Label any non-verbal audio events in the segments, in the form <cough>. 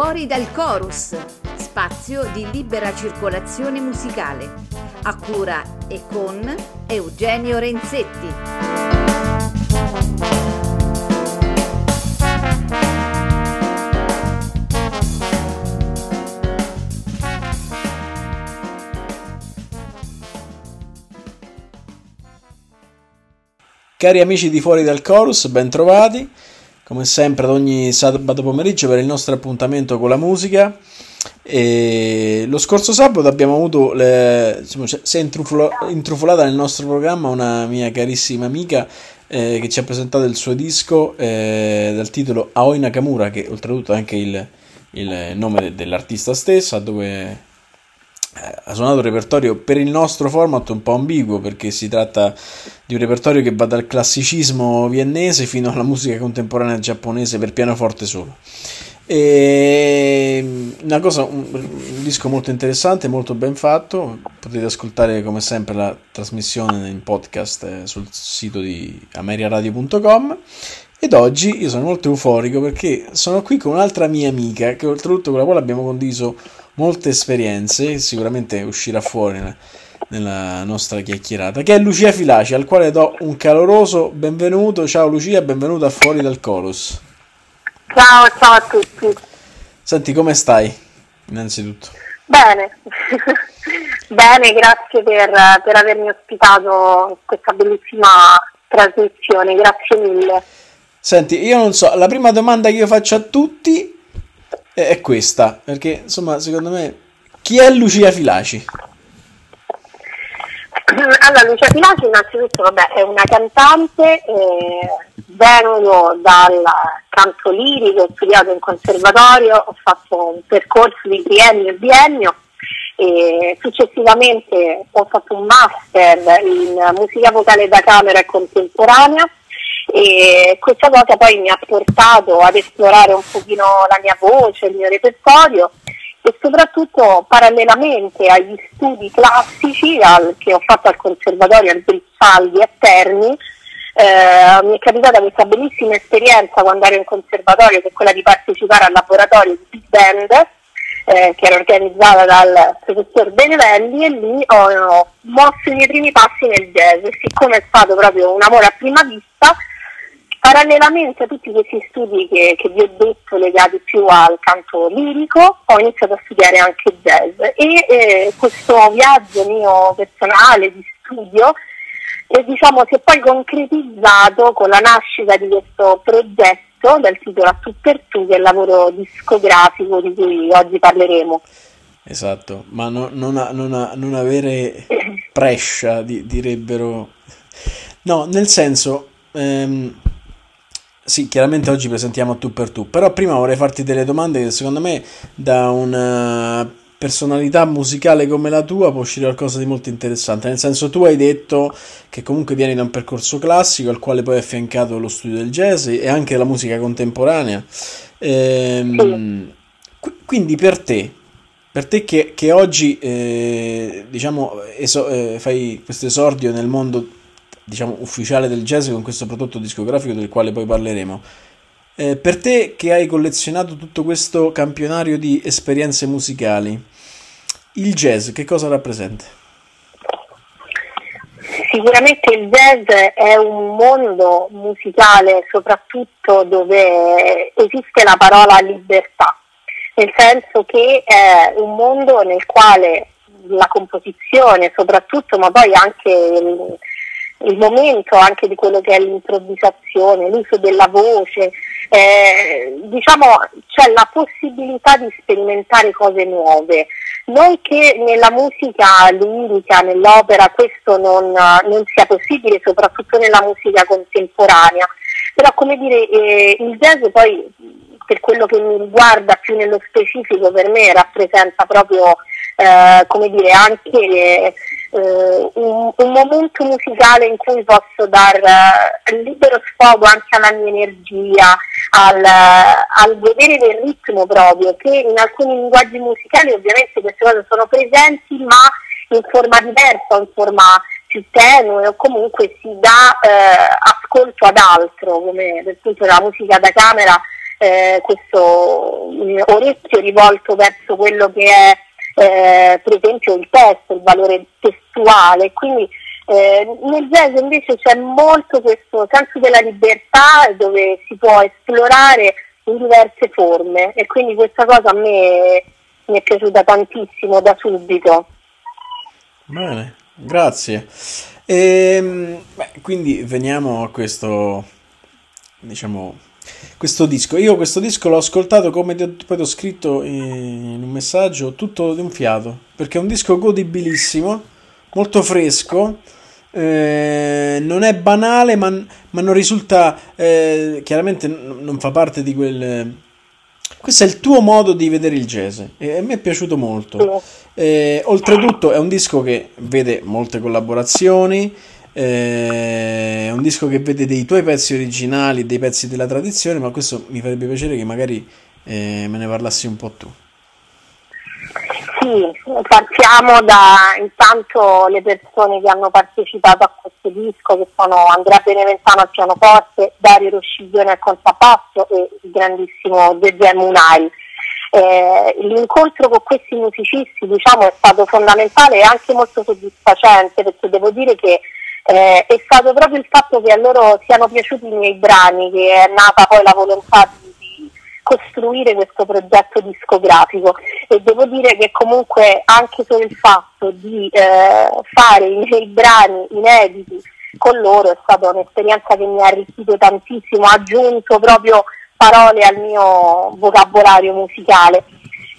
Fuori dal Chorus, spazio di libera circolazione musicale, a cura e con Eugenio Renzetti. Cari amici di Fuori dal Chorus, ben trovati, come sempre ad ogni sabato pomeriggio per il nostro appuntamento con la musica. E lo scorso sabato abbiamo avuto, le, insomma, si è intrufolata nel nostro programma una mia carissima amica eh, che ci ha presentato il suo disco eh, dal titolo Aoi Nakamura, che oltretutto è anche il, il nome dell'artista stessa, dove ha suonato un repertorio per il nostro format un po' ambiguo perché si tratta di un repertorio che va dal classicismo viennese fino alla musica contemporanea giapponese per pianoforte solo. E una cosa, un, un, disco molto interessante, molto ben fatto. Potete ascoltare come sempre la trasmissione in podcast eh, sul sito di ameriaradio.com. Ed oggi io sono molto euforico perché sono qui con un'altra mia amica che oltretutto con la quale abbiamo condiviso molte esperienze, sicuramente uscirà fuori nella nostra chiacchierata, che è Lucia Filaci, al quale do un caloroso benvenuto. Ciao Lucia, benvenuta a Fuori dal Chorus. Ciao, ciao a tutti. Senti, come stai? Innanzitutto. Bene, <laughs> bene, grazie per, per avermi ospitato in questa bellissima trasmissione, grazie mille. Senti, io non so, la prima domanda che io faccio a tutti è questa, perché insomma secondo me chi è Lucia Filaci? <clears throat> Allora, Lucia Filaci innanzitutto vabbè, è una cantante, eh, vengo dal canto lirico, ho studiato in conservatorio, ho fatto un percorso di triennio e biennio e successivamente ho fatto un master in musica vocale da camera e contemporanea e questa cosa poi mi ha portato ad esplorare un pochino la mia voce, il mio repertorio e soprattutto parallelamente agli studi classici al, che ho fatto al conservatorio al Brizzaldi a Terni eh, mi è capitata questa bellissima esperienza quando ero in conservatorio che è quella di partecipare al laboratorio di Big Band eh, che era organizzata dal professor Benevelli e lì ho, ho mosso i miei primi passi nel jazz. E siccome è stato proprio un amore a prima vista Parallelamente a tutti questi studi che, che, vi ho detto legati più al canto lirico, ho iniziato a studiare anche jazz e eh, questo viaggio mio personale di studio eh, diciamo, si è poi concretizzato con la nascita di questo progetto dal titolo A tu per tu, che è il lavoro discografico di cui oggi parleremo. Esatto, ma no, non, a, non, a, non, avere <laughs> prescia, di, direbbero. No, nel senso, ehm, sì, chiaramente oggi presentiamo tu per tu, però prima vorrei farti delle domande che secondo me da una personalità musicale come la tua può uscire qualcosa di molto interessante. Nel senso, tu hai detto che comunque vieni da un percorso classico al quale poi hai affiancato lo studio del jazz e anche la musica contemporanea. Ehm, quindi per te, per te che, che oggi eh, diciamo, eso, eh, fai questo esordio nel mondo diciamo, ufficiale del jazz con questo prodotto discografico del quale poi parleremo. Eh, per te che hai collezionato tutto questo campionario di esperienze musicali, il jazz che cosa rappresenta? Sicuramente il jazz è un mondo musicale soprattutto dove esiste la parola libertà, nel senso che è un mondo nel quale la composizione soprattutto, ma poi anche il, momento anche di quello che è l'improvvisazione, l'uso della voce, eh, diciamo c'è la possibilità di sperimentare cose nuove. Non che nella musica lirica, nell'opera questo non, non sia possibile, soprattutto nella musica contemporanea, però come dire eh, il jazz poi per quello che mi riguarda più nello specifico per me rappresenta proprio eh, come dire anche eh, un, un, momento musicale in cui posso dar uh, libero sfogo anche alla mia energia, al, al vedere del ritmo proprio, che in alcuni linguaggi musicali ovviamente queste cose sono presenti ma in forma diversa, in forma più tenue o comunque si dà eh, ascolto ad altro, come per esempio la musica da camera eh, questo orecchio rivolto verso quello che è eh, per esempio il testo, il valore testuale, quindi eh, nel jazz invece c'è molto questo senso della libertà dove si può esplorare in diverse forme e quindi questa cosa a me mi è piaciuta tantissimo da subito. Bene, grazie. E, ehm, beh, quindi veniamo a questo, diciamo, questo disco. Io questo disco l'ho ascoltato come poi ti ho scritto in un messaggio tutto di un fiato, perché è un disco godibilissimo, molto fresco eh, non è banale, ma, ma non risulta eh, chiaramente non fa parte di quel. Questo è il tuo modo di vedere il jazz e a me è piaciuto molto. Eh, oltretutto è un disco che vede molte collaborazioni, è un disco che vede dei tuoi pezzi originali, dei pezzi della tradizione, ma questo mi farebbe piacere che magari eh, me ne parlassi un po' tu. Sì, partiamo da intanto le persone che hanno partecipato a questo disco, che sono Andrea Beneventano al pianoforte, Dario Rosciglione al contrappasso e il grandissimo Zezé Munai. Eh, l'incontro con questi musicisti diciamo, è stato fondamentale e anche molto soddisfacente perché devo dire che eh, è stato proprio il fatto che a loro siano piaciuti i miei brani che è nata poi la volontà di costruire questo progetto discografico e devo dire che comunque anche solo il fatto di eh, fare i miei brani inediti con loro è stata un'esperienza che mi ha arricchito tantissimo, ha aggiunto proprio parole al mio vocabolario musicale.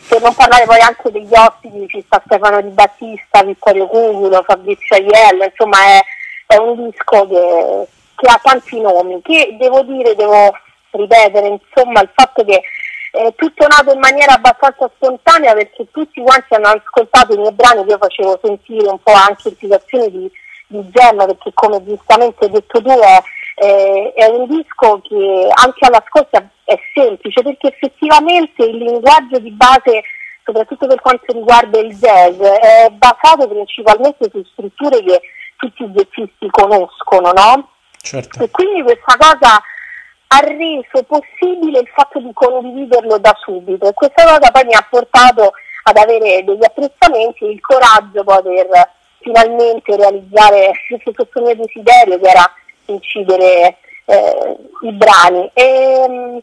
Per non parlare poi anche degli ospiti, ci sta Stefano Di Battista, Vittorio Cuculo, Fabrizio Aiello, insomma è, è un disco che, che ha tanti nomi, che devo dire, devo ripetere, insomma, il fatto che è tutto nato in maniera abbastanza spontanea perché tutti quanti hanno ascoltato i miei brani che io facevo sentire un po' anche in situazioni di, di gemma perché come giustamente hai detto tu è, è, è un disco che anche all'ascolto è semplice perché effettivamente il linguaggio di base soprattutto per quanto riguarda il jazz è basato principalmente su strutture che tutti i jazzisti conoscono no? Certo. e quindi questa cosa ha reso possibile il fatto di condividerlo da subito e questa cosa poi mi ha portato ad avere degli apprezzamenti e il coraggio poi per finalmente realizzare <laughs> questo mio desiderio che era incidere eh, i brani e mm,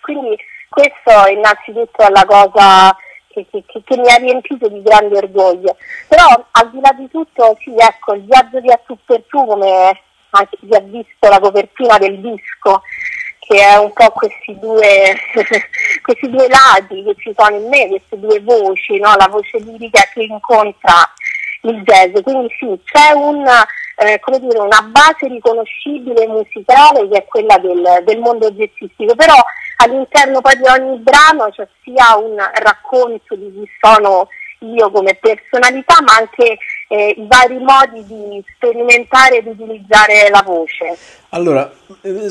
quindi questo innanzitutto è la cosa che, che, che, mi ha riempito di grande orgoglio però al di là di tutto sì ecco il viaggio di A tu per tu come anche chi ha visto la copertina del disco che è un po' questi due, <laughs> questi due lati che ci sono in me, queste due voci, no? la voce lirica che incontra il jazz. Quindi sì, c'è un, eh, dire, una base riconoscibile musicale che è quella del, del mondo jazzistico, però all'interno poi di ogni brano c'è sia un racconto di chi sono io come personalità, ma anche eh, i vari modi di sperimentare ed utilizzare la voce. Allora, eh,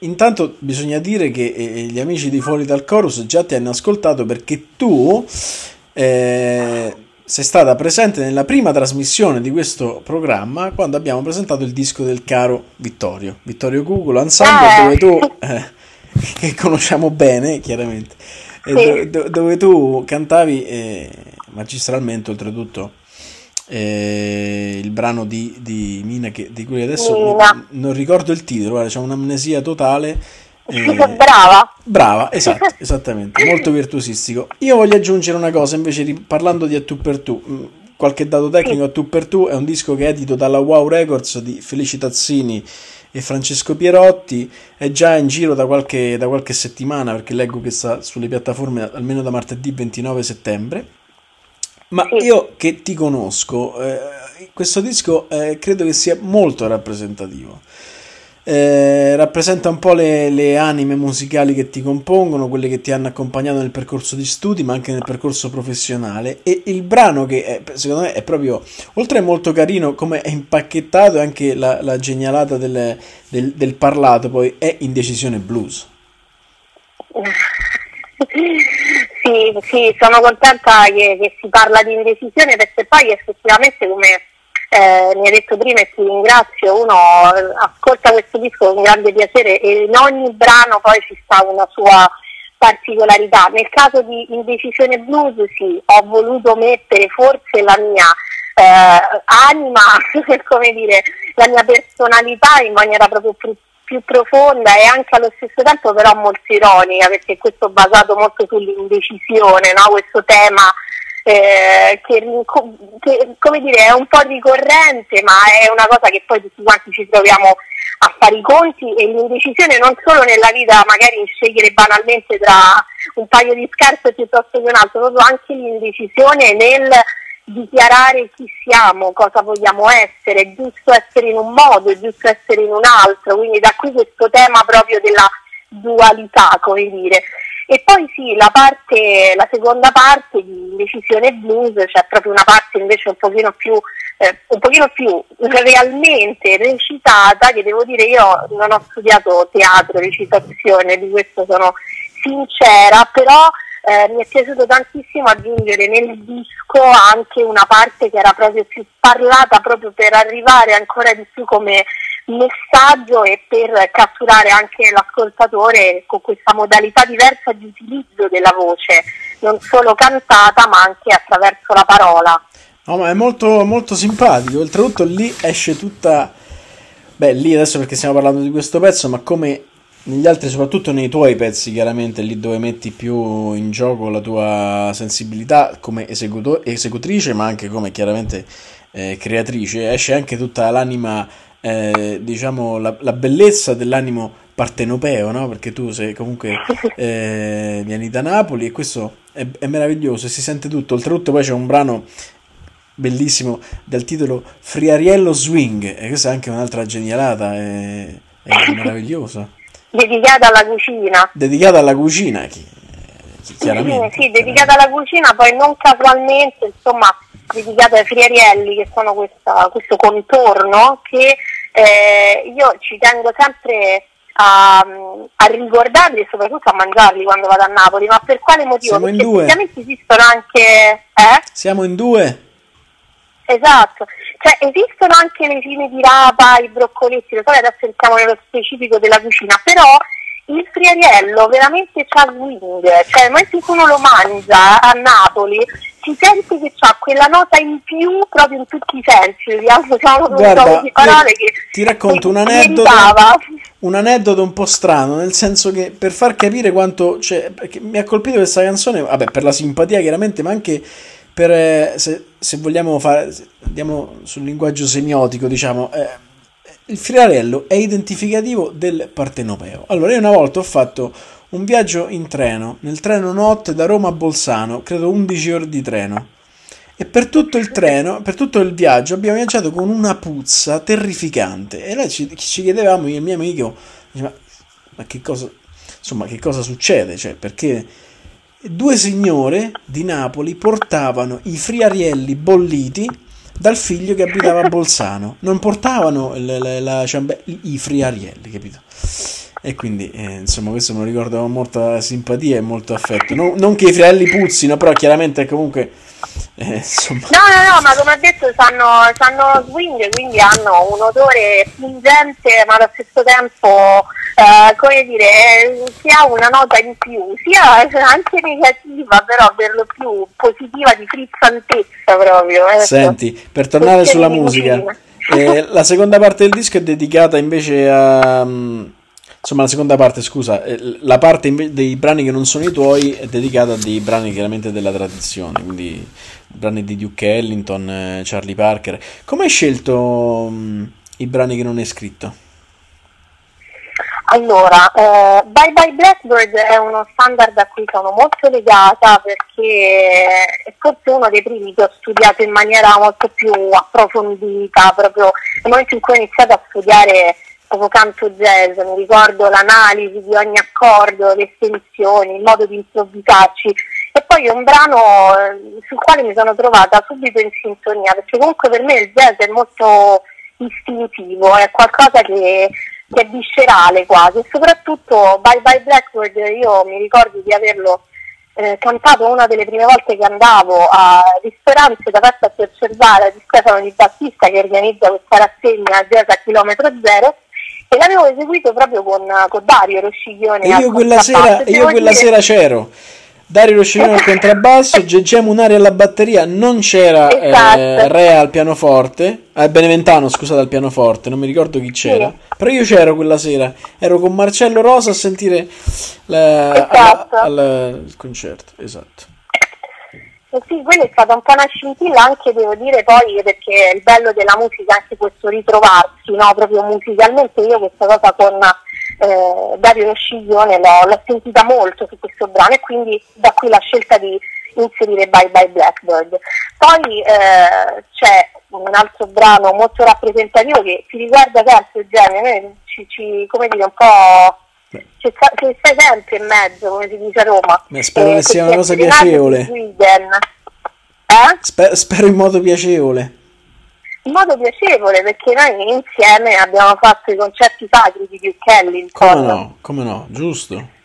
Intanto bisogna dire che eh, gli amici di Fuori dal Chorus già ti hanno ascoltato perché tu eh, sei stata presente nella prima trasmissione di questo programma quando abbiamo presentato il disco del caro Vittorio, Vittorio Cuculo Ensemble, eh. dove tu, <laughs> eh, <laughs> che conosciamo bene chiaramente, sì. dove, dove, tu cantavi eh, magistralmente oltretutto eh, il brano di, di Mina che, di cui adesso non, non ricordo il titolo, guarda, c'è un'amnesia totale. <laughs> Eh, brava. Brava, esatto, <laughs> esattamente, molto virtuosistico. Io voglio aggiungere una cosa invece di, parlando di A Tu per Tu. Mm, qualche dato tecnico, A Tu per Tu è un disco che è edito dalla Wow Records di Felicitazzini e Francesco Pierotti. È già in giro da qualche, da qualche settimana perché leggo che sta sulle piattaforme almeno da martedì 29 settembre ma io che ti conosco, eh, questo disco eh, credo che sia molto rappresentativo. Eh, rappresenta un po' le, le, anime musicali che ti compongono, quelle che ti hanno accompagnato nel percorso di studi, ma anche nel percorso professionale. E il brano che è, secondo me è proprio, oltre a molto carino, come è impacchettato, anche la, la genialata del, del, del parlato, poi è Indecisione Blues. <laughs> Sì, sì, sono contenta che, che, si parla di indecisione perché poi effettivamente come eh, mi hai detto prima e ti ringrazio, uno ascolta questo disco con grande piacere e in ogni brano poi ci sta una sua particolarità. Nel caso di Indecisione Blues sì, ho voluto mettere forse la mia eh, anima, <laughs> come dire, la mia personalità in maniera proprio più, più, profonda e anche allo stesso tempo però molto ironica, perché questo è basato molto sull'indecisione, no? questo tema eh, che, che, come dire, è un po' ricorrente, ma è una cosa che poi tutti quanti ci troviamo a fare i conti e l'indecisione non solo nella vita magari scegliere banalmente tra un paio di scarpe piuttosto che un altro, proprio anche l'indecisione nel dichiarare chi siamo, cosa vogliamo essere, è giusto essere in un modo, è giusto essere in un altro, quindi da qui questo tema proprio della dualità, come dire. E poi sì, la, parte, la seconda parte di Decisione Blues, c'è cioè proprio una parte invece un pochino più, eh, un pochino più realmente recitata, che devo dire io non ho studiato teatro, recitazione, di questo sono sincera, però eh, mi è piaciuto tantissimo aggiungere nel disco anche una parte che era proprio più parlata proprio per arrivare ancora di più come messaggio e per catturare anche l'ascoltatore con questa modalità diversa di utilizzo della voce, non solo cantata ma anche attraverso la parola. No, ma è molto, molto simpatico, oltretutto lì esce tutta... Beh, lì adesso perché stiamo parlando di questo pezzo, ma come negli altri, soprattutto nei tuoi pezzi, chiaramente lì dove metti più in gioco la tua sensibilità come esecuto- esecutrice, ma anche come chiaramente eh, creatrice, esce anche tutta l'anima eh, diciamo, la, la, bellezza dell'animo partenopeo, no? perché tu sei comunque eh, vieni da Napoli e questo è, è, meraviglioso e si sente tutto. Oltretutto poi c'è un brano bellissimo dal titolo Friariello Swing e questa è anche un'altra genialata, è, è <laughs> meravigliosa. Dedicata alla cucina. Dedicata alla cucina, chi chiaramente. Sì, sì, dedicata alla cucina, poi non casualmente, insomma, dedicata ai friarielli, che sono questa, questo contorno che eh, io ci tengo sempre a, a, ricordarli e soprattutto a mangiarli quando vado a Napoli, ma per quale motivo? Siamo Perché in due. esistono anche... Eh? Siamo in due. Esatto, cioè esistono anche le fine di rapa, i broccoletti, poi adesso entriamo nello specifico della cucina, però il friariello veramente c'ha swing, cioè nel momento in cui uno lo mangia a Napoli si sente che ha quella nota in più proprio in tutti i sensi, diciamo Guarda, di parole che ti racconto un aneddoto, un aneddoto un po' strano, nel senso che per far capire quanto cioè, mi ha colpito questa canzone, vabbè, per la simpatia chiaramente, ma anche per eh, se, se, vogliamo fare andiamo sul linguaggio semiotico, diciamo, eh, il friarello è identificativo del partenopeo. Allora, io una volta ho fatto un viaggio in treno, nel treno notte da Roma a Bolzano, credo 11 ore di treno. E per tutto il treno, per tutto il viaggio, abbiamo viaggiato con una puzza terrificante. E noi ci, ci chiedevamo, io e il mio amico, ma, ma che cosa, insomma, che cosa succede? Cioè, perché due signore di Napoli portavano i friarielli bolliti dal figlio che abitava a <laughs> Bolzano. Non portavano la, la, la ciambe- i friarielli, capito? E quindi, eh, insomma, questo me lo ricordo con molta simpatia e molto affetto. Non, non che i friarelli puzzino, però chiaramente comunque... Eh, insomma... No, no, no, ma come ho detto sanno, sanno swing, quindi hanno un odore pungente, ma allo stesso tempo, eh, come dire, si ha una nota in più, sia anche negativa, però per lo più positiva di frizzantezza proprio. Ecco. Senti, per tornare sulla musica, eh, la seconda parte del disco è dedicata invece a... Um, Insomma, la seconda parte, scusa, eh, la parte dei brani che non sono i tuoi è dedicata a dei brani chiaramente della tradizione, quindi brani di Duke Ellington, eh, Charlie Parker. Come hai scelto um, i brani che non hai scritto? Allora, eh, Bye Bye Blackbird è uno standard a cui sono molto legata perché è forse uno dei primi che ho studiato in maniera molto più approfondita, proprio nel momento in cui ho iniziato a studiare proprio canto jazz, mi ricordo l'analisi di ogni accordo, le estensioni, il modo di improvvisarci. E poi è un brano eh, sul quale mi sono trovata subito in sintonia perché comunque per me il jazz è molto istintivo, è qualcosa che, che è viscerale quasi. E soprattutto Bye Bye Blackbird io mi ricordo di averlo eh, cantato una delle prime volte che andavo a ristoranti da parte a osservare di Stefano Di Battista che organizza questa rassegna Jazz a chilometro zero e l'avevo eseguito proprio con, con Dario Rosciglione. E io quella sera, io quella dire... sera c'ero. Dario Rosciglione al contrabbasso, <laughs> Gegè Munari alla batteria, non c'era esatto. eh, Re al pianoforte, eh, Beneventano scusate al pianoforte, non mi ricordo chi c'era, sì. però io c'ero quella sera, ero con Marcello Rosa a sentire la, esatto. alla, alla, il concerto, esatto. Eh sì, quella è stata un po' una scintilla anche, devo dire, poi perché il bello della musica è anche questo ritrovarsi, no? proprio musicalmente io questa cosa con eh, Dario Rosciglione l'ho, l'ho, sentita molto su questo brano e quindi da qui la scelta di inserire Bye Bye Blackbird. Poi eh, c'è un altro brano molto rappresentativo che si riguarda sempre genere, ci, ci, come dire, un po' ci stai sempre in mezzo, come si dice a Roma. Beh, spero eh, che sia una cosa piacevole. Eh? Sper- spero in modo piacevole. In modo piacevole, perché noi insieme abbiamo fatto i concerti sacri di Duke Ellington. Come no, come no, giusto.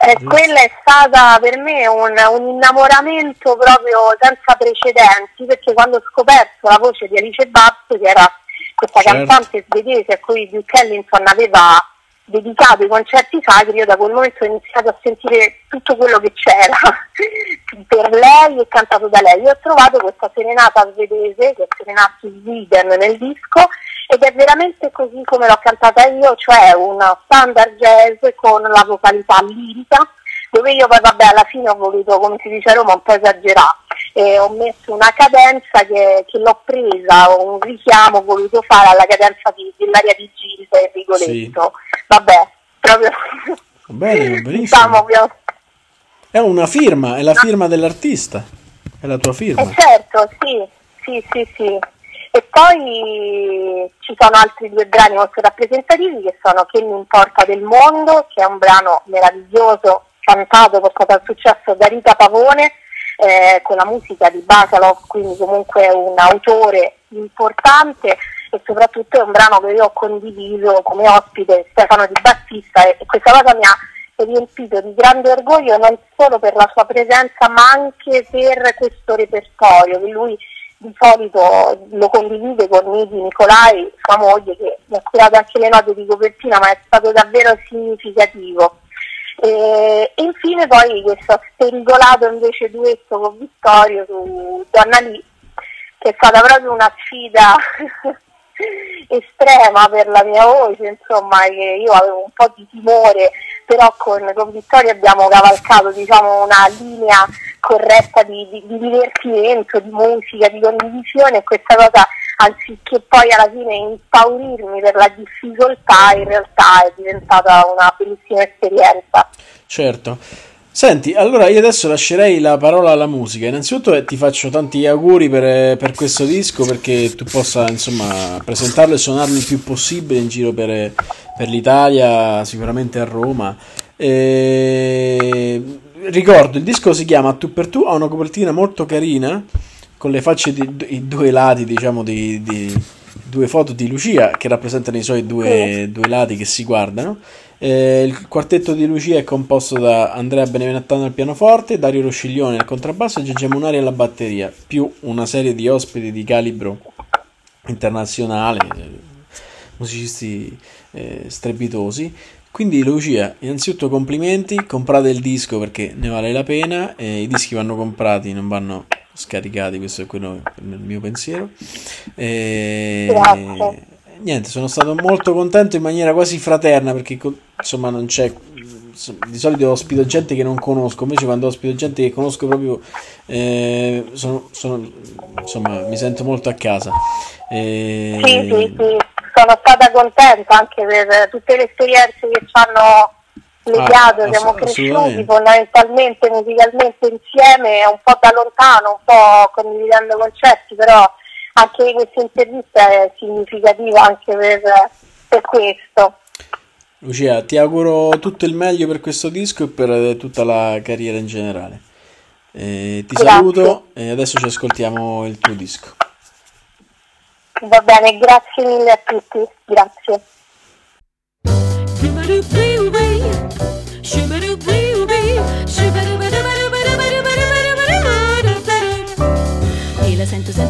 Eh, quella è stata per me un, un, innamoramento proprio senza precedenti, perché quando ho scoperto la voce di Alice Babs, che era questa certo. cantante svedese a cui Duke Ellington aveva dedicato i concerti sacri, io da quel momento ho iniziato a sentire tutto quello che c'era <laughs> per lei e cantato da lei. Io ho trovato questa serenata svedese, che è Serenata Sweden nel disco, ed è veramente così come l'ho cantata io, cioè una standard jazz con la vocalità lirica, dove io poi vabbè alla fine ho voluto, come si dice a Roma, un po' esagerare e ho messo una cadenza che, che l'ho presa, un richiamo voluto fare alla cadenza di, dell'aria di Gilda e Rigoletto. Sì. Vabbè, proprio... Bene, <laughs> benissimo. diciamo, È una firma, è la firma dell'artista, è la tua firma. Eh certo, sì, sì, sì, sì. E poi ci sono altri due brani molto rappresentativi che sono Che mi importa del mondo, che è un brano meraviglioso, cantato, portato al successo da Rita Pavone, eh, con la musica di Basalov, quindi comunque un autore importante e soprattutto è un brano che io ho condiviso come ospite Stefano Di Battista e, e questa cosa mi ha riempito di grande orgoglio non solo per la sua presenza ma anche per questo repertorio che lui di solito lo condivide con Nidi Nicolai, sua moglie, che mi ha curato anche le note di copertina, ma è stato davvero significativo. E, infine poi questo spericolato invece duetto con Vittorio su Donna Lì, che è stata proprio una sfida <laughs> estrema per la mia voce, insomma, che io avevo un po' di timore, però con, con Vittorio abbiamo cavalcato diciamo, una linea corretta di, di, di, divertimento, di musica, di condivisione e questa cosa anziché poi alla fine impaurirmi per la difficoltà in realtà è diventata una bellissima esperienza. Certo. Senti, allora io adesso lascerei la parola alla musica. Innanzitutto eh, ti faccio tanti auguri per, eh, per, questo disco perché tu possa insomma presentarlo e suonarlo il più possibile in giro per, per l'Italia, sicuramente a Roma. E... Ricordo, il disco si chiama Tu per Tu, ha una copertina molto carina con le facce di i due lati, diciamo, di, di, due foto di Lucia che rappresentano i suoi due, due lati che si guardano. Eh, il quartetto di Lucia è composto da Andrea Benevenattano al pianoforte, Dario Rosciglione al contrabbasso e Gigi Munari alla batteria, più una serie di ospiti di calibro internazionale, musicisti eh, strepitosi. Quindi Lucia, innanzitutto complimenti, comprate il disco perché ne vale la pena, eh, i dischi vanno comprati, non vanno scaricati, questo è quello nel mio pensiero. E, niente, sono stato molto contento in maniera quasi fraterna perché insomma non c'è di solito ospito gente che non conosco, invece quando ospito gente che conosco proprio eh, sono, sono, insomma mi sento molto a casa. E... Sì, sì, sì, sono stata contenta anche per tutte le esperienze che ci hanno legato, ah, siamo cresciuti fondamentalmente musicalmente insieme, un po' da lontano, un po' condividendo concerti, però anche questa intervista è significativa anche per, per questo. Lucia, ti auguro tutto il meglio per questo disco e per tutta la carriera in generale. Eh, ti grazie. saluto e adesso ci ascoltiamo il tuo disco. Va bene, grazie mille a tutti, grazie.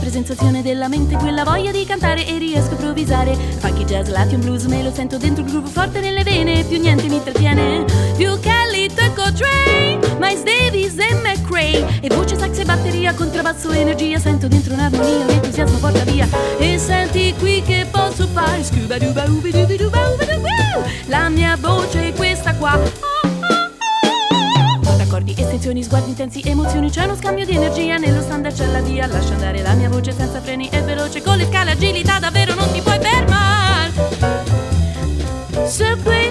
La sensazione della mente, quella voglia di cantare e riesco a improvvisare. Funky jazz, latium blues, me lo sento dentro il groove forte nelle vene, più niente mi trattiene, più che Tocco, Train, Miles Davis e McRae. E voce, sax e batteria, contrabbasso, energia, sento dentro un'armonia, un entusiasmo porta via. E senti qui che posso fare, scuba duba ubi dubi duba. La mia voce è questa qua accordi, estensioni, sguardi intensi, emozioni, c'è uno scambio di energia, nello standard c'è la via, lascia andare la mia voce senza freni, è veloce, con le scale, agilità, davvero non ti puoi fermare. Subway,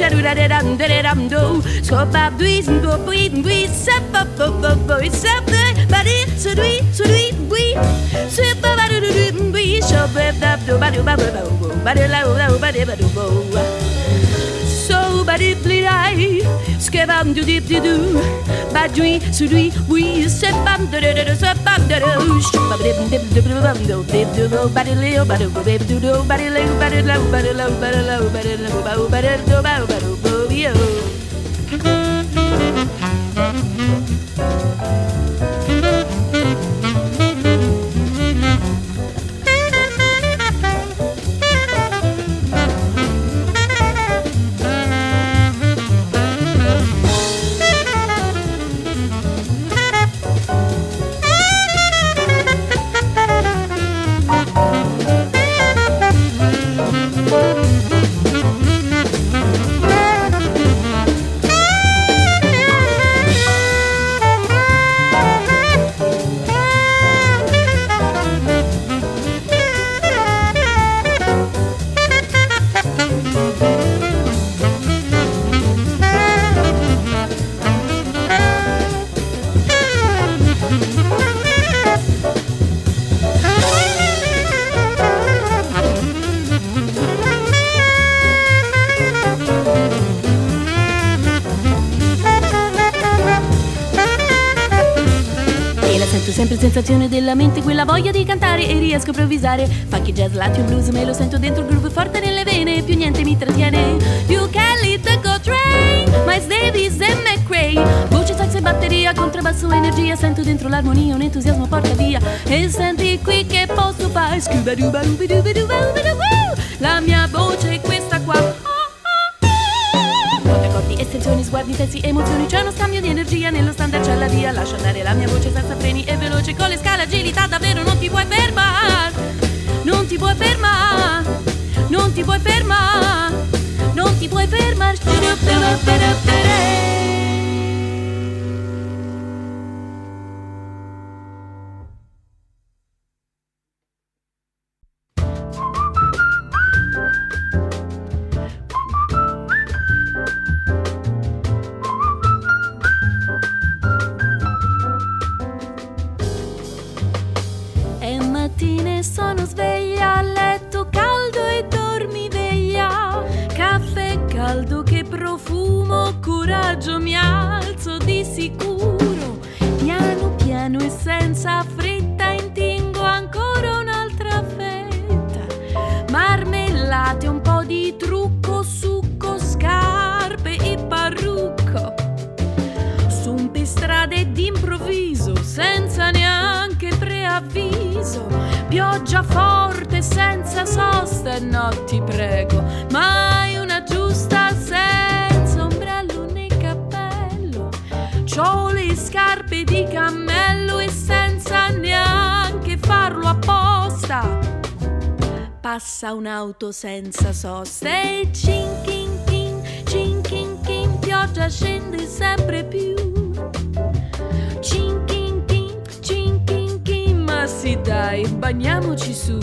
shadu da da dam da da dam do. Scopa buis and do buis and buis. Sap up up up up. Sap the body so do so do bui. Sweep up do do do bui. Shop up up do ba do ba ba ba ba ba da la ba da ba do ba doo ba dip skebam doo dip doo badoui celui oui c'est bam de de de c'est bam de de shubam dip dip dip bam do dip do do ba de leo ba do dip do do ba de leo ba de leo ba de leo ba de leo ba de leo ba ba de do ba ba do bo yo Thank you. Quella voglia di cantare e riesco a improvvisare. Funky jazz, Latin blues, me lo sento dentro il groove forte nelle vene, più niente mi trattiene. Più Kelly, Tocco, Train, Miles Davis e McRae. Voce, sax e batteria, contrabbasso, energia, sento dentro l'armonia, un entusiasmo porta via. E senti qui che posso fare, scuba duba dubi duba dubi dubu. La mia voce è questa qua. Note, accordi, estensioni, sguardi intensi, emozioni C'è uno scambio di energia, nello standard c'è la via Lascia andare la mia voce senza freni e veloce Con le scale, agilità, ti puoi fermare Non ti puoi fermare Non ti puoi fermare Non ti puoi fermare Pioggia forte, senza sosta, e no ti prego, mai una giusta senza ombrello né cappello. C'ho le scarpe di cammello e senza neanche farlo apposta. Passa un'auto senza sosta e cin chin chin, cin chin chin, pioggia scende sempre più. dai, bagniamoci su.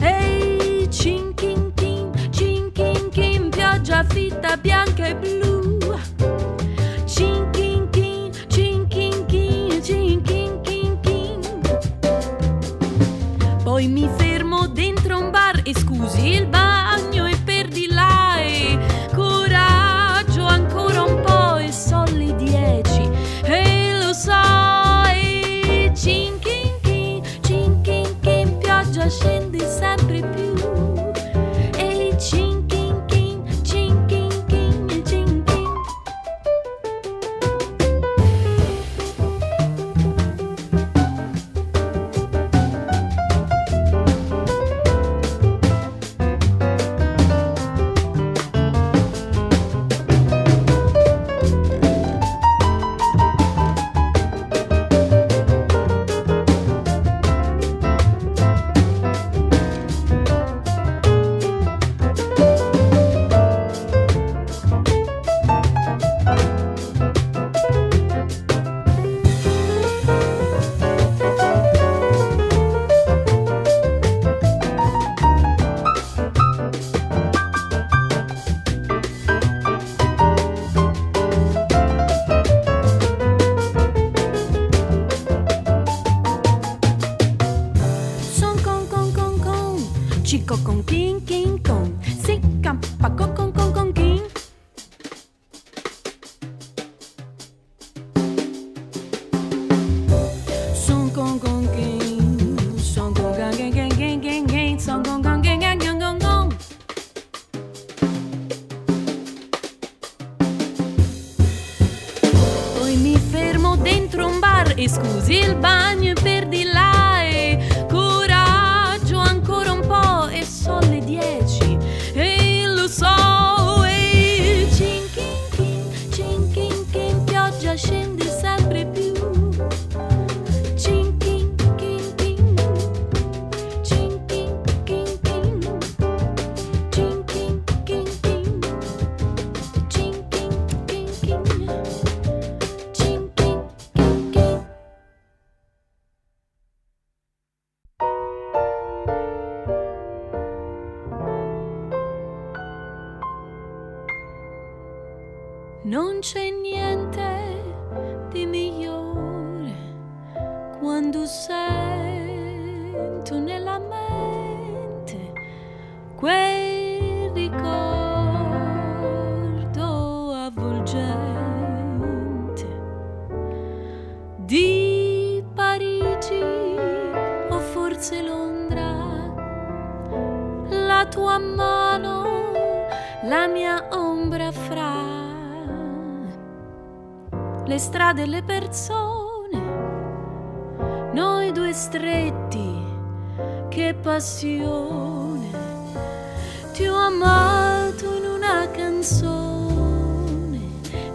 Ehi, cin chin chin, cin chin chin, pioggia fitta bianca e blu. Cin chin chin. Poi mi fermo dentro un bar e scusi il bar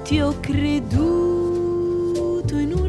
ti ho creduto in un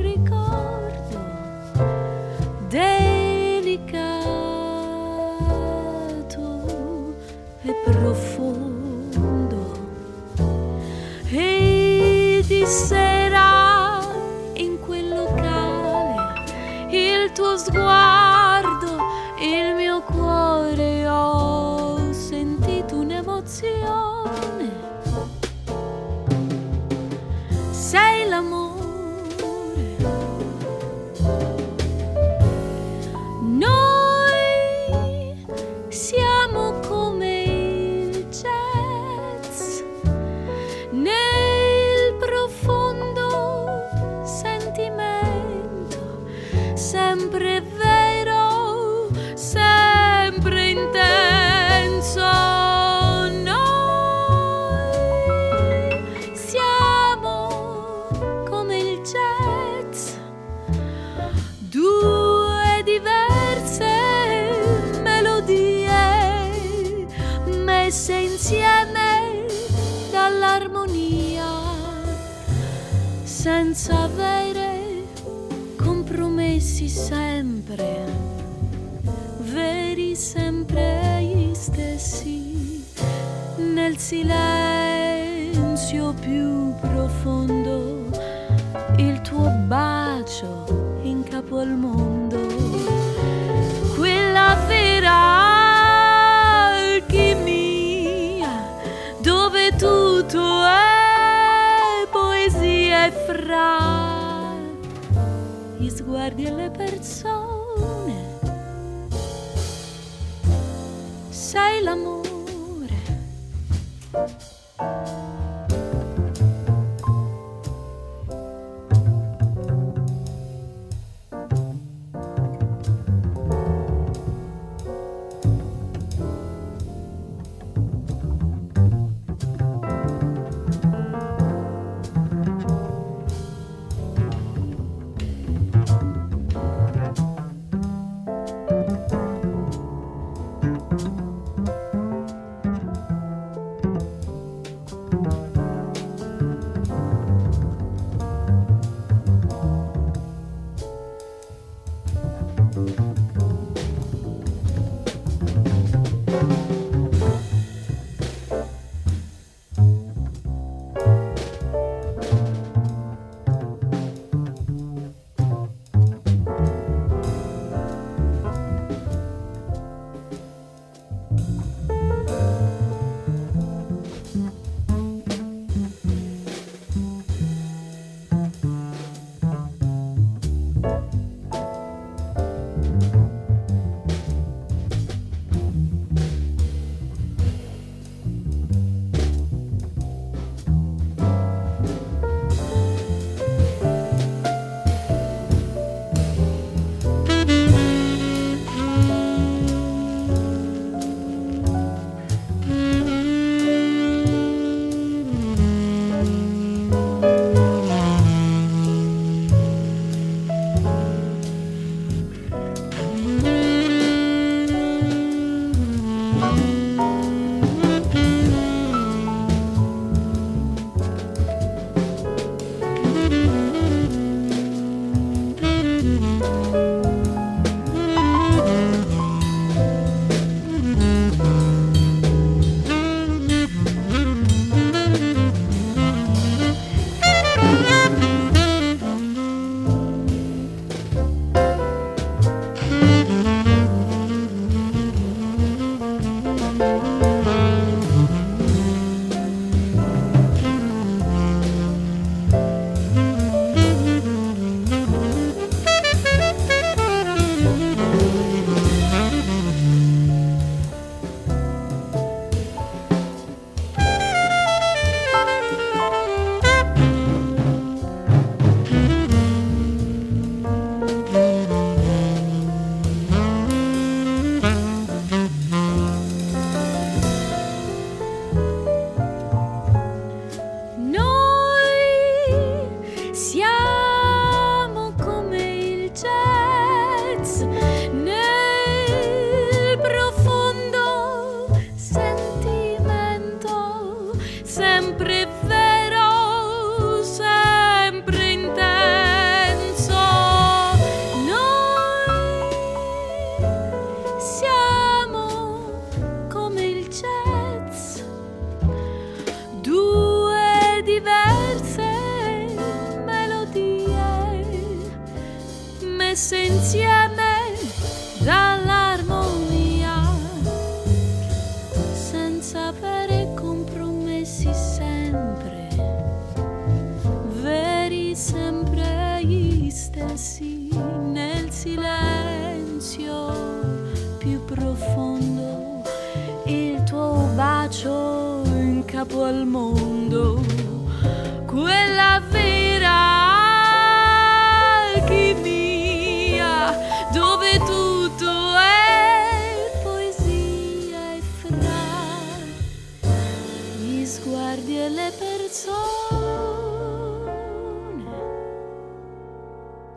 fra gli sguardi e le persone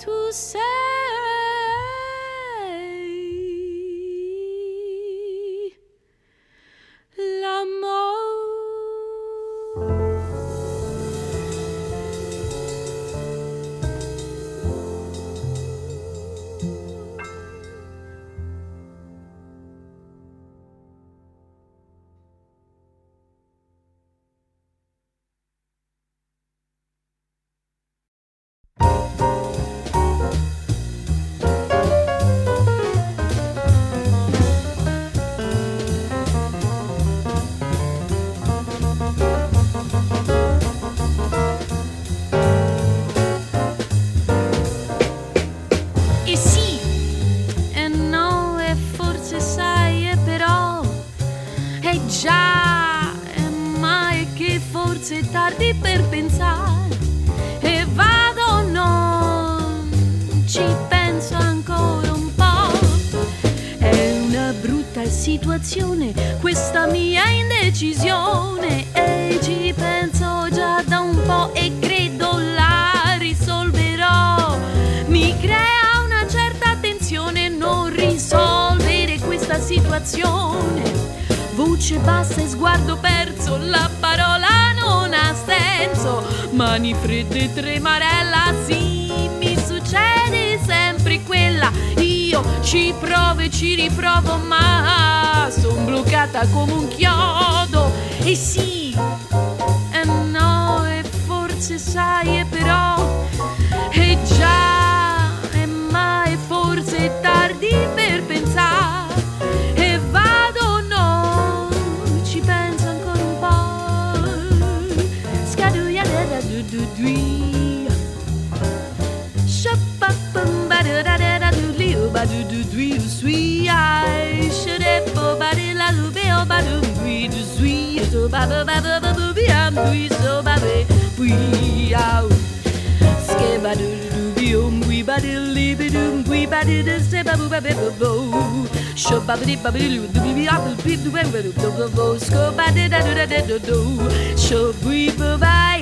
to say. do dwee. Shop-a-bum, ba-da-da-da-da-do-lee, ba-do-do-dwee, do-swee, I should have for ba-de-la-do-be, oh, ba-do-dwee, do-swee, so ba-ba-ba-ba-ba-boo-bee, I'm dwee, so ba-be-bwee, ow. Ske ba-do-do-bee, um, bwee, ba-de-lee-be-doom, bwee, ba-de-de-se, ba-boo-ba-be-ba-boo. Shop ba bidi ba bidi loo do bi bi apple pip do ba do do do do sco ba de da do da de do do shop bui bye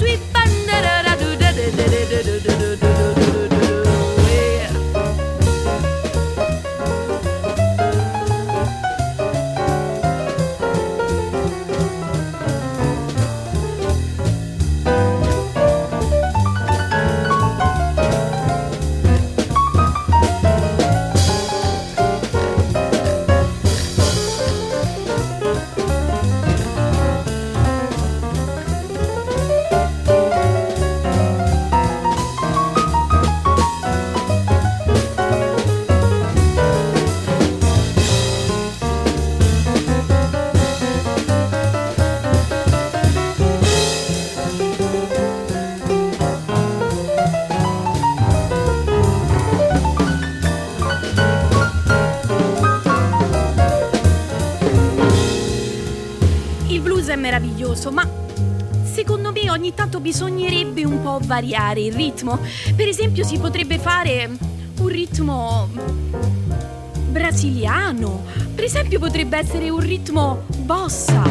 sweet Il blues è meraviglioso, ma secondo me ogni tanto bisognerebbe un po' variare il ritmo. Per esempio si potrebbe fare un ritmo brasiliano. Per esempio potrebbe essere un ritmo bossa.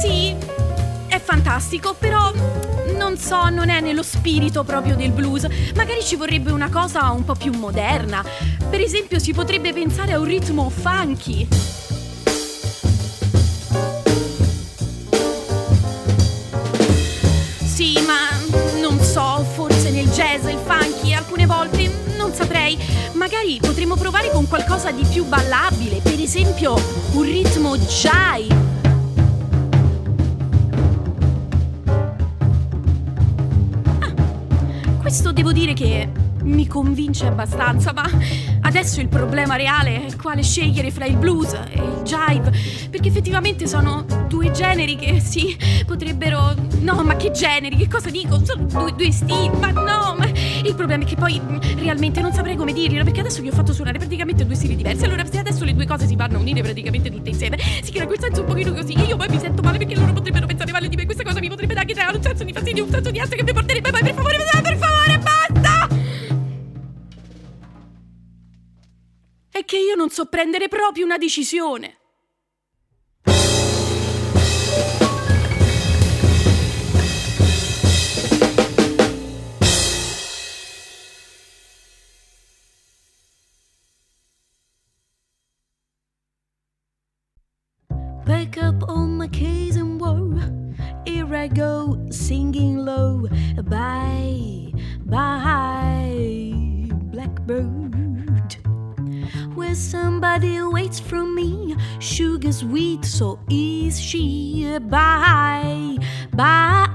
Sì, è fantastico, però so, non è nello spirito proprio del blues. Magari ci vorrebbe una cosa un po' più moderna. Per esempio, si potrebbe pensare a un ritmo funky. Sì, ma non so, forse nel jazz, il funky, alcune volte non saprei. Magari potremmo provare con qualcosa di più ballabile, per esempio un ritmo jive. Dire che mi convince abbastanza, ma adesso il problema reale è quale scegliere fra il blues e il jive, perché effettivamente sono due generi che sì, potrebbero... No, ma che generi? Che cosa dico? Sono due, due stili, ma no, ma il problema è che poi mh, realmente non saprei come dirglielo, perché adesso vi ho fatto suonare praticamente due stili diversi, allora se adesso le due cose si vanno a unire praticamente tutte insieme, si crea quel senso un pochino così, e io poi mi sento male perché loro potrebbero pensare male di me, questa cosa mi potrebbe creare un senso di fastidio, un senso di ansia che mi porterebbe, ma per favore, per favore, basta! È che io non so prendere proprio una decisione. Somebody waits for me. Sugar sweet, so is she. Bye, bye.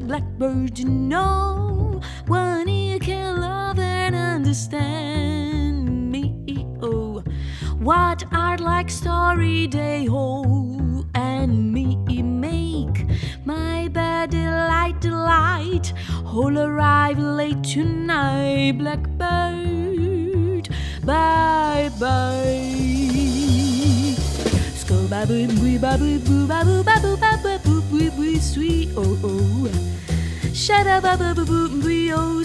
Blackbird, you know, one you can love and understand me. Oh, what art like story they hold and me make my bed delight, delight. Whole arrive late tonight, Blackbird bye bye. Scoba boo boo boo boo boo boo sweet oh oh. Shada boo boo boo oh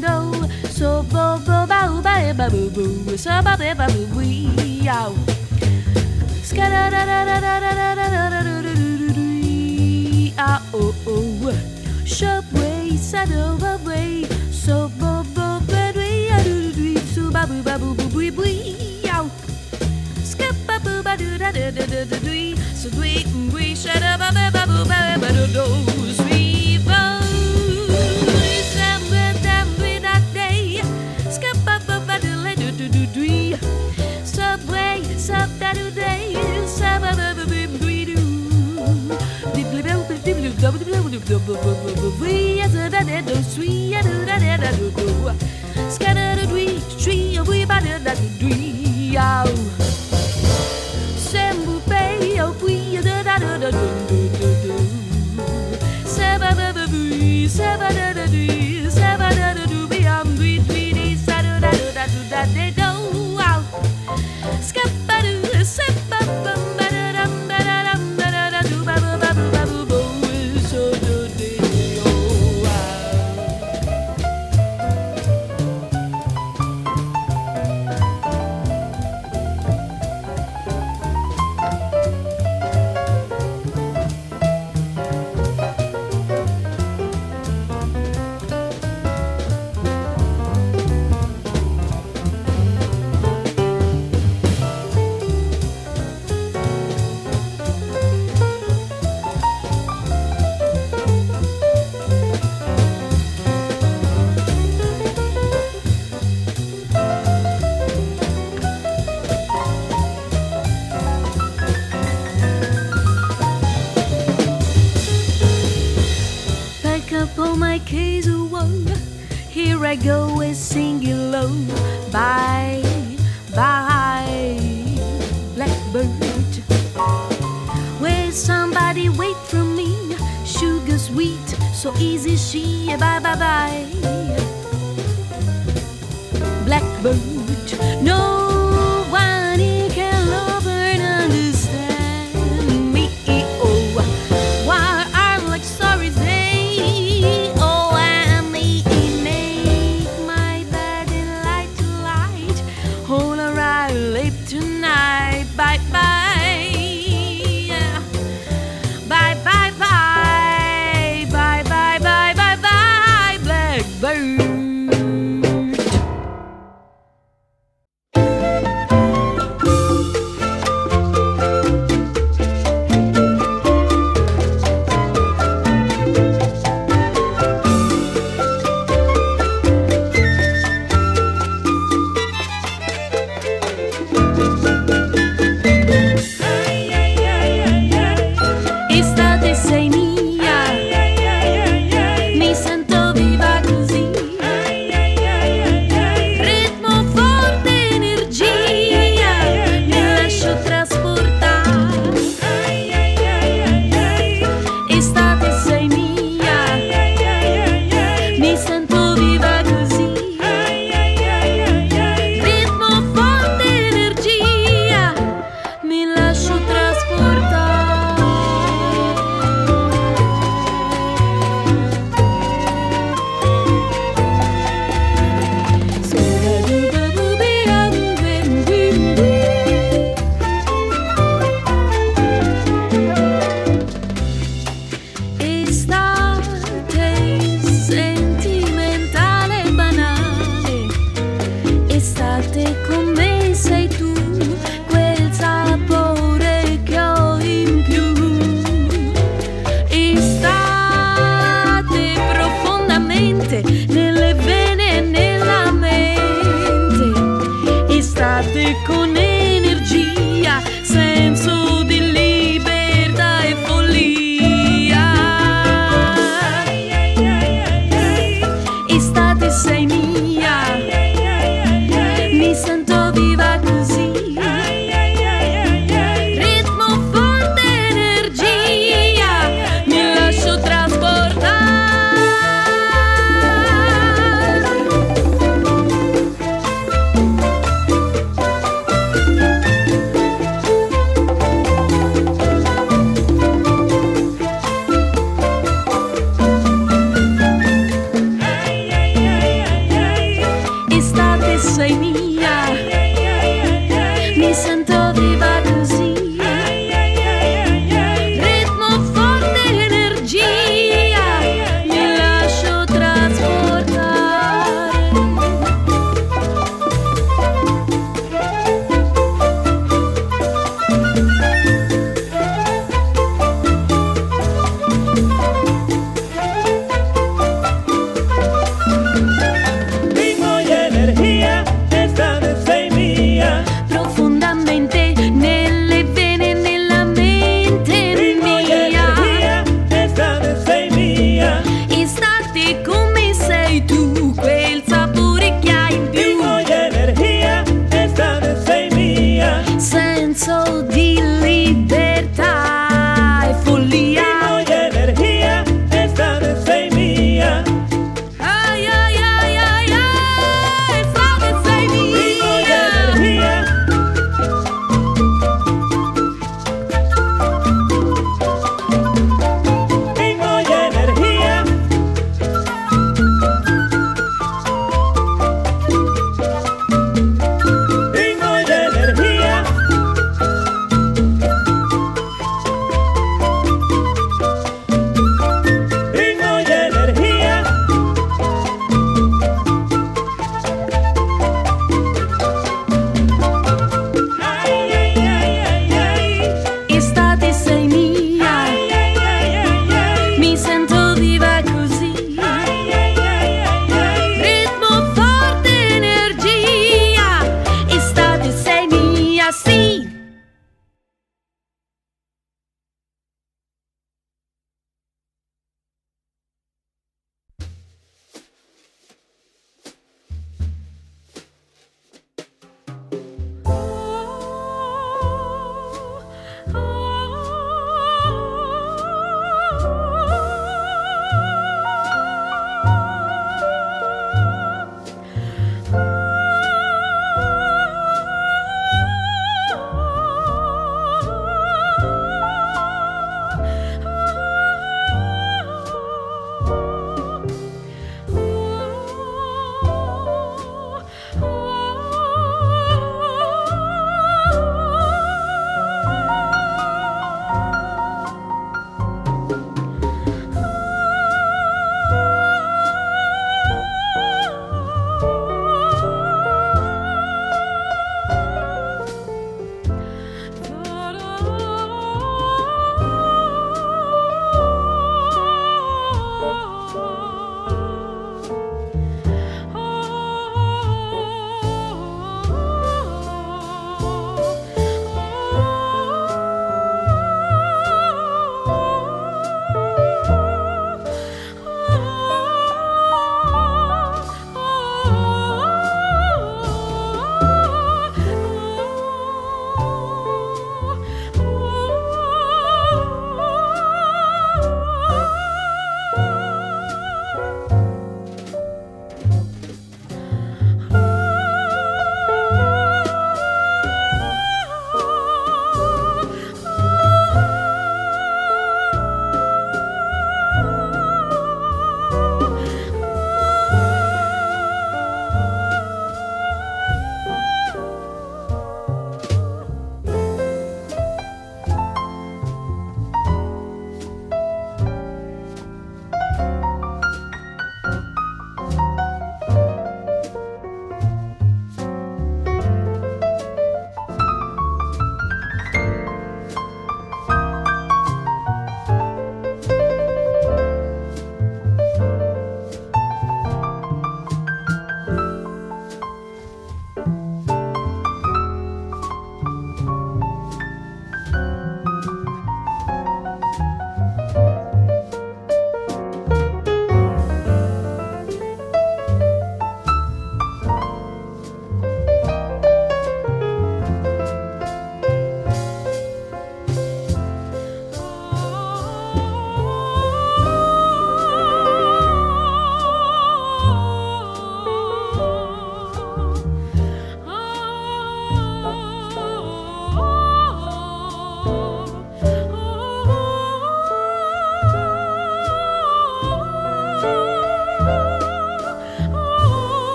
do. Boo boo ah oh oh Subway, saddle away So bo bo bedway ah do do do So babu babu boo boo boo yow Skip babu ba do da da da da do So dwee shut up ba ba babu ba ba do do Sweet Seven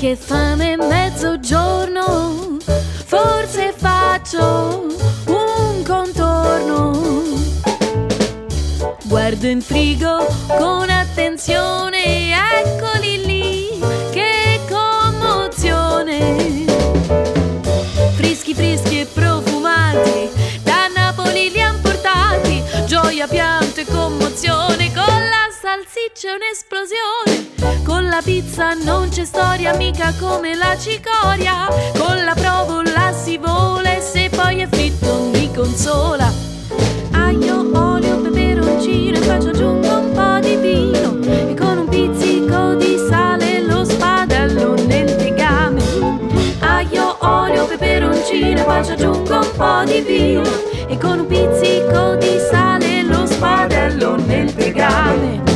che fame mezzogiorno, forse faccio un contorno. Guardo in frigo con attenzione, eccoli lì, commozione, con la salsiccia un'esplosione. Con la pizza non c'è storia, mica come la cicoria. Con la provola si vola e se poi è fritto mi consola. Aglio, olio, peperoncino e ci aggiungo un po' di vino. E con un pizzico di sale lo spadello nel tegame. Aglio, olio, peperoncino e ci aggiungo un po' di vino. E con un pizzico di sale spadello nel tegame.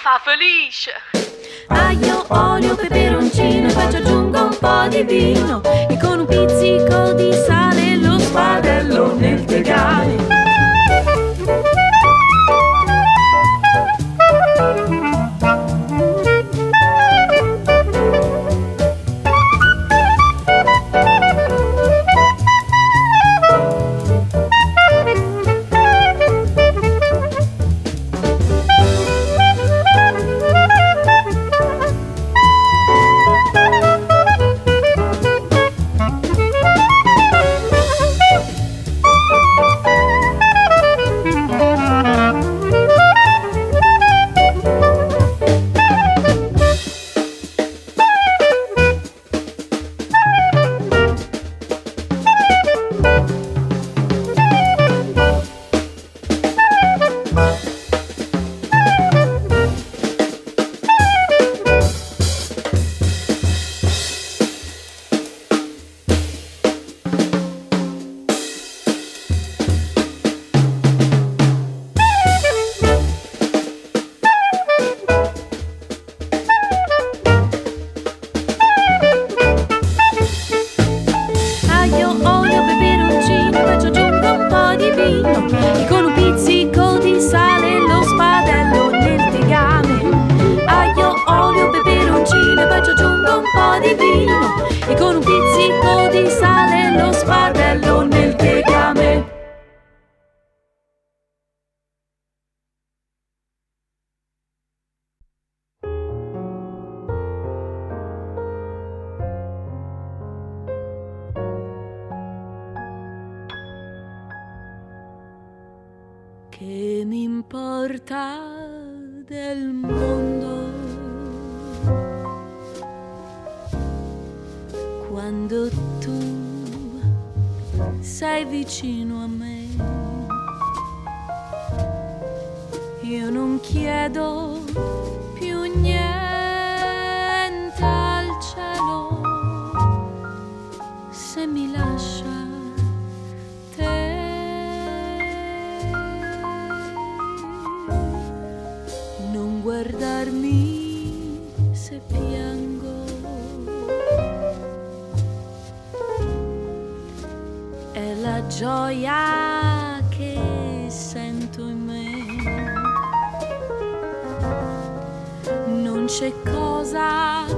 fa felice. Aglio, olio, peperoncino, ci aggiungo un po' di vino e con un pizzico di sale lo spadello nel tegame. gioia che sento in me. Non c'è cosa